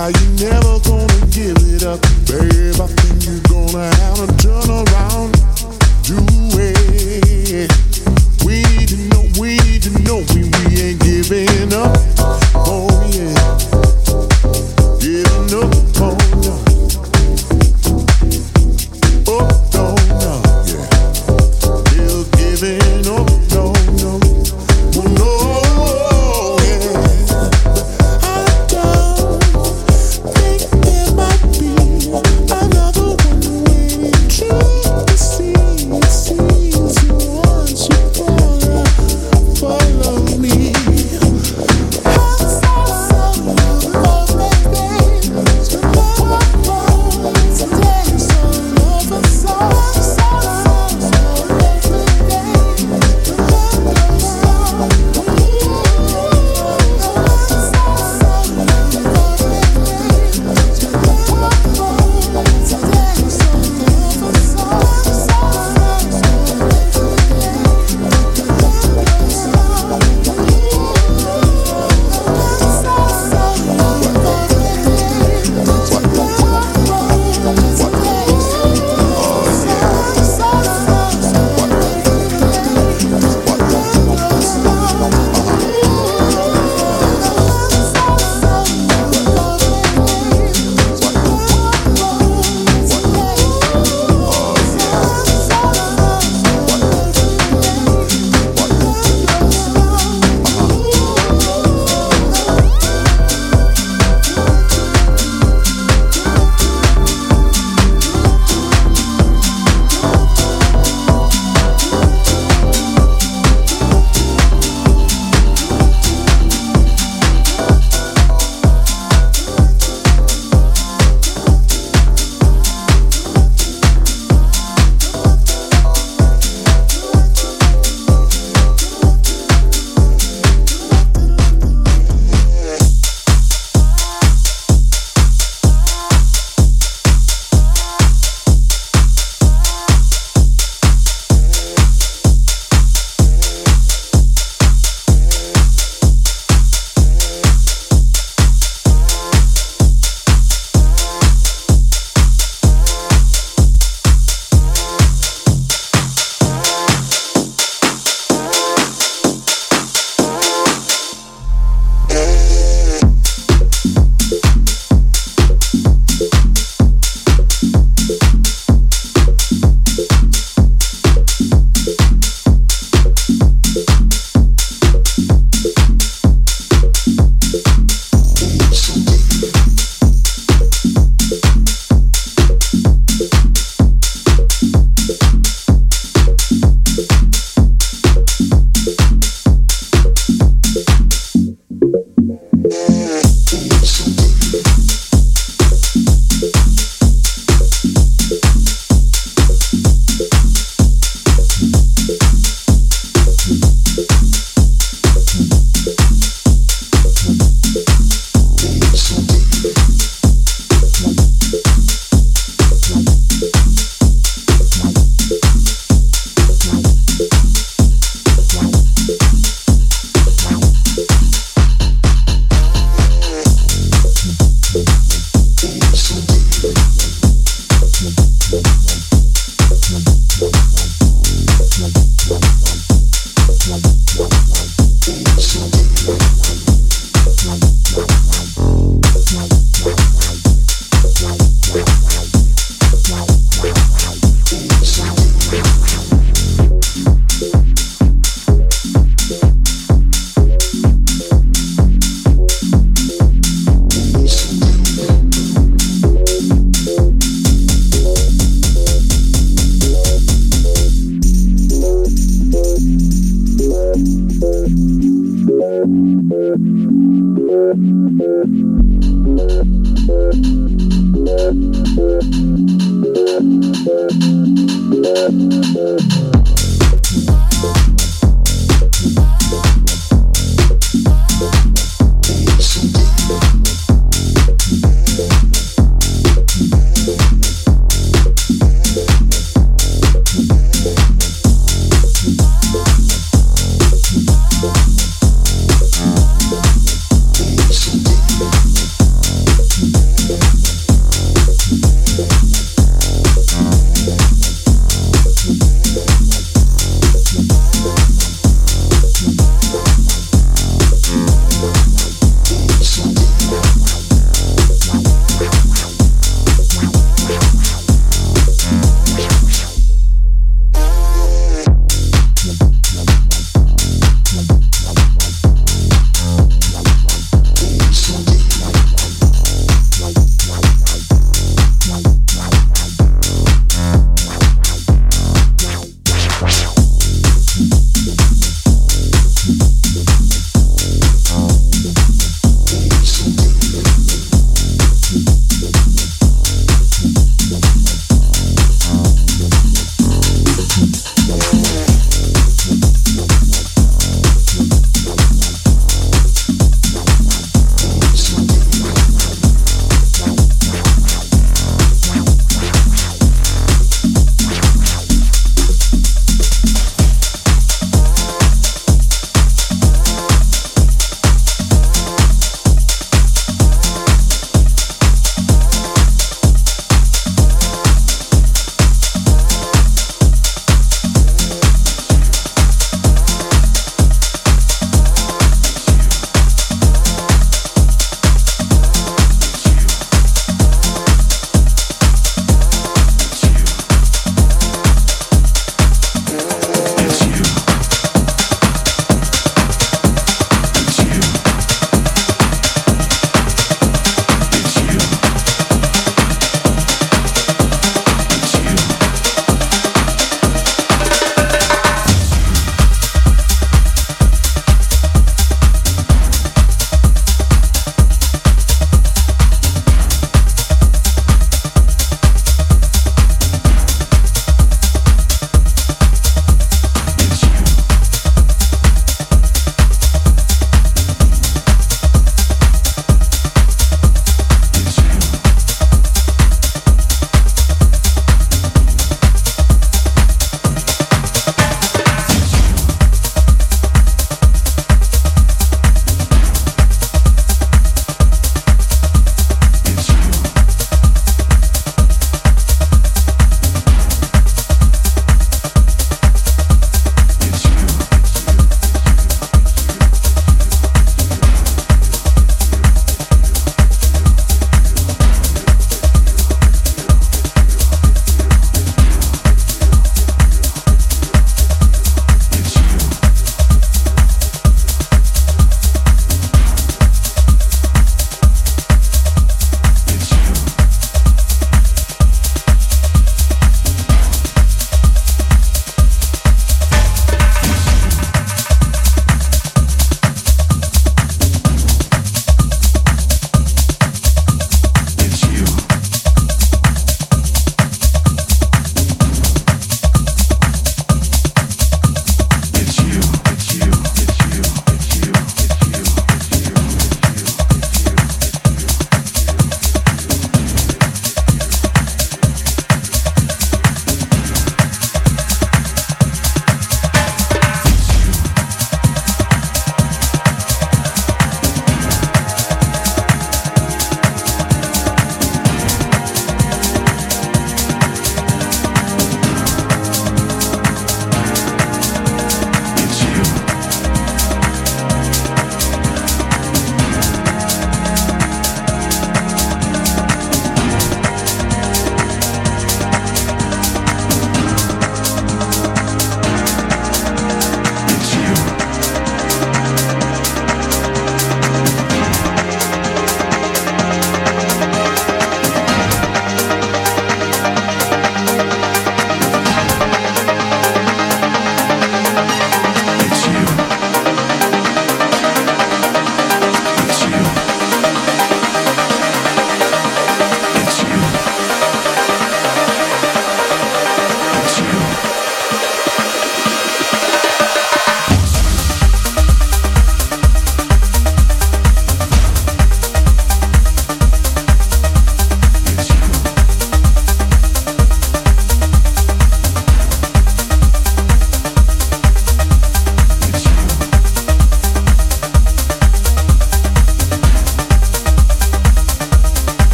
How you never gonna give it up, babe? I think you're gonna have to turn around, do it. We know, we know, we, we ain't giving up. Oh.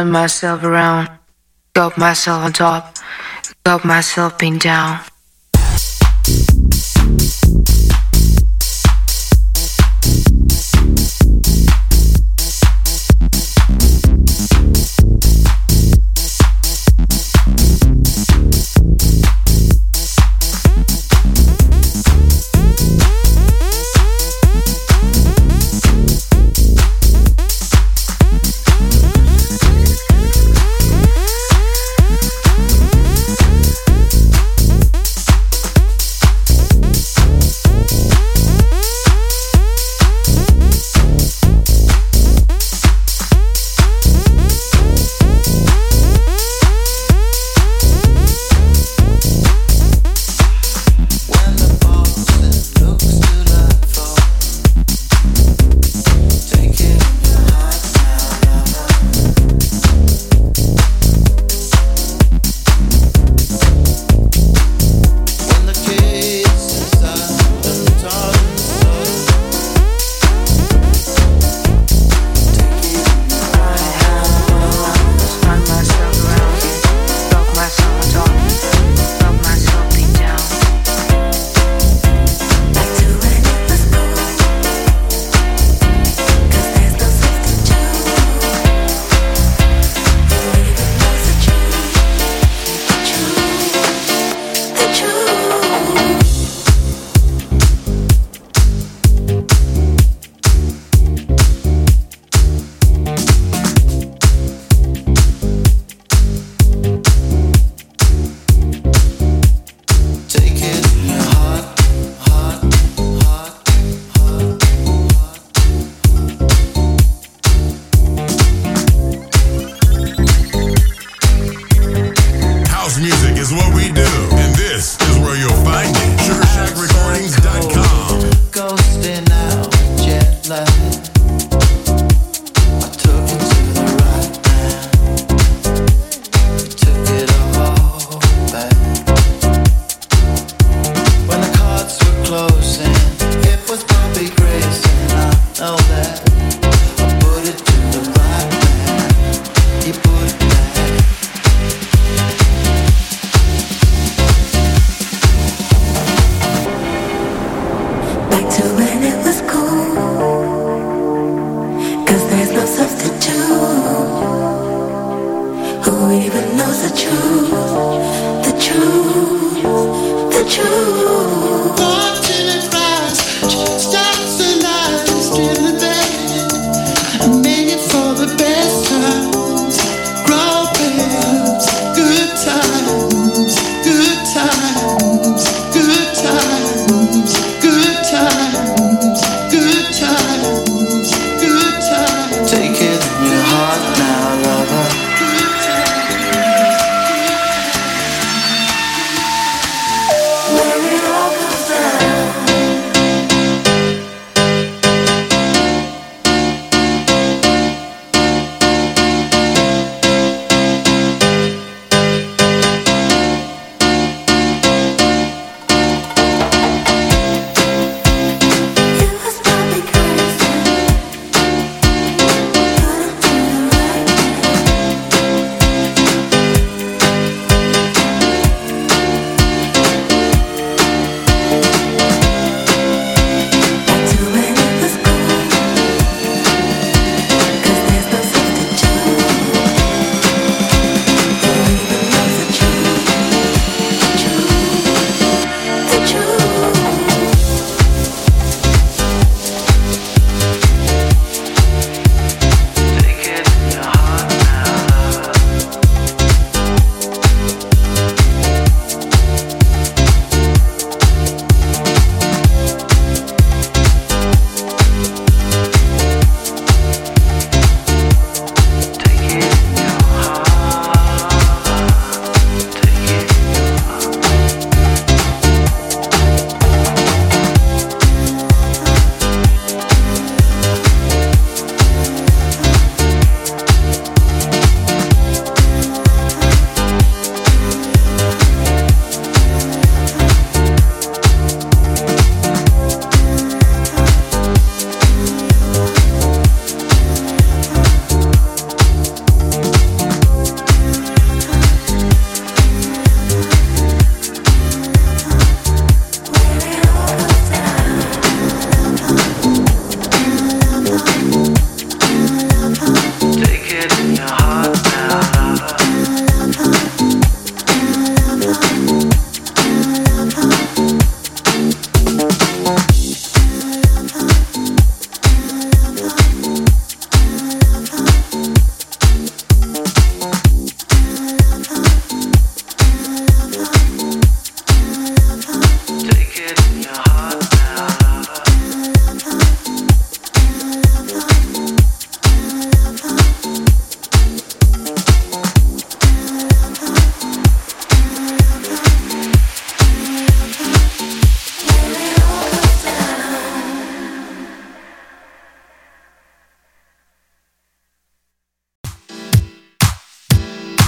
Turn myself around, got myself on top, got myself pinned down.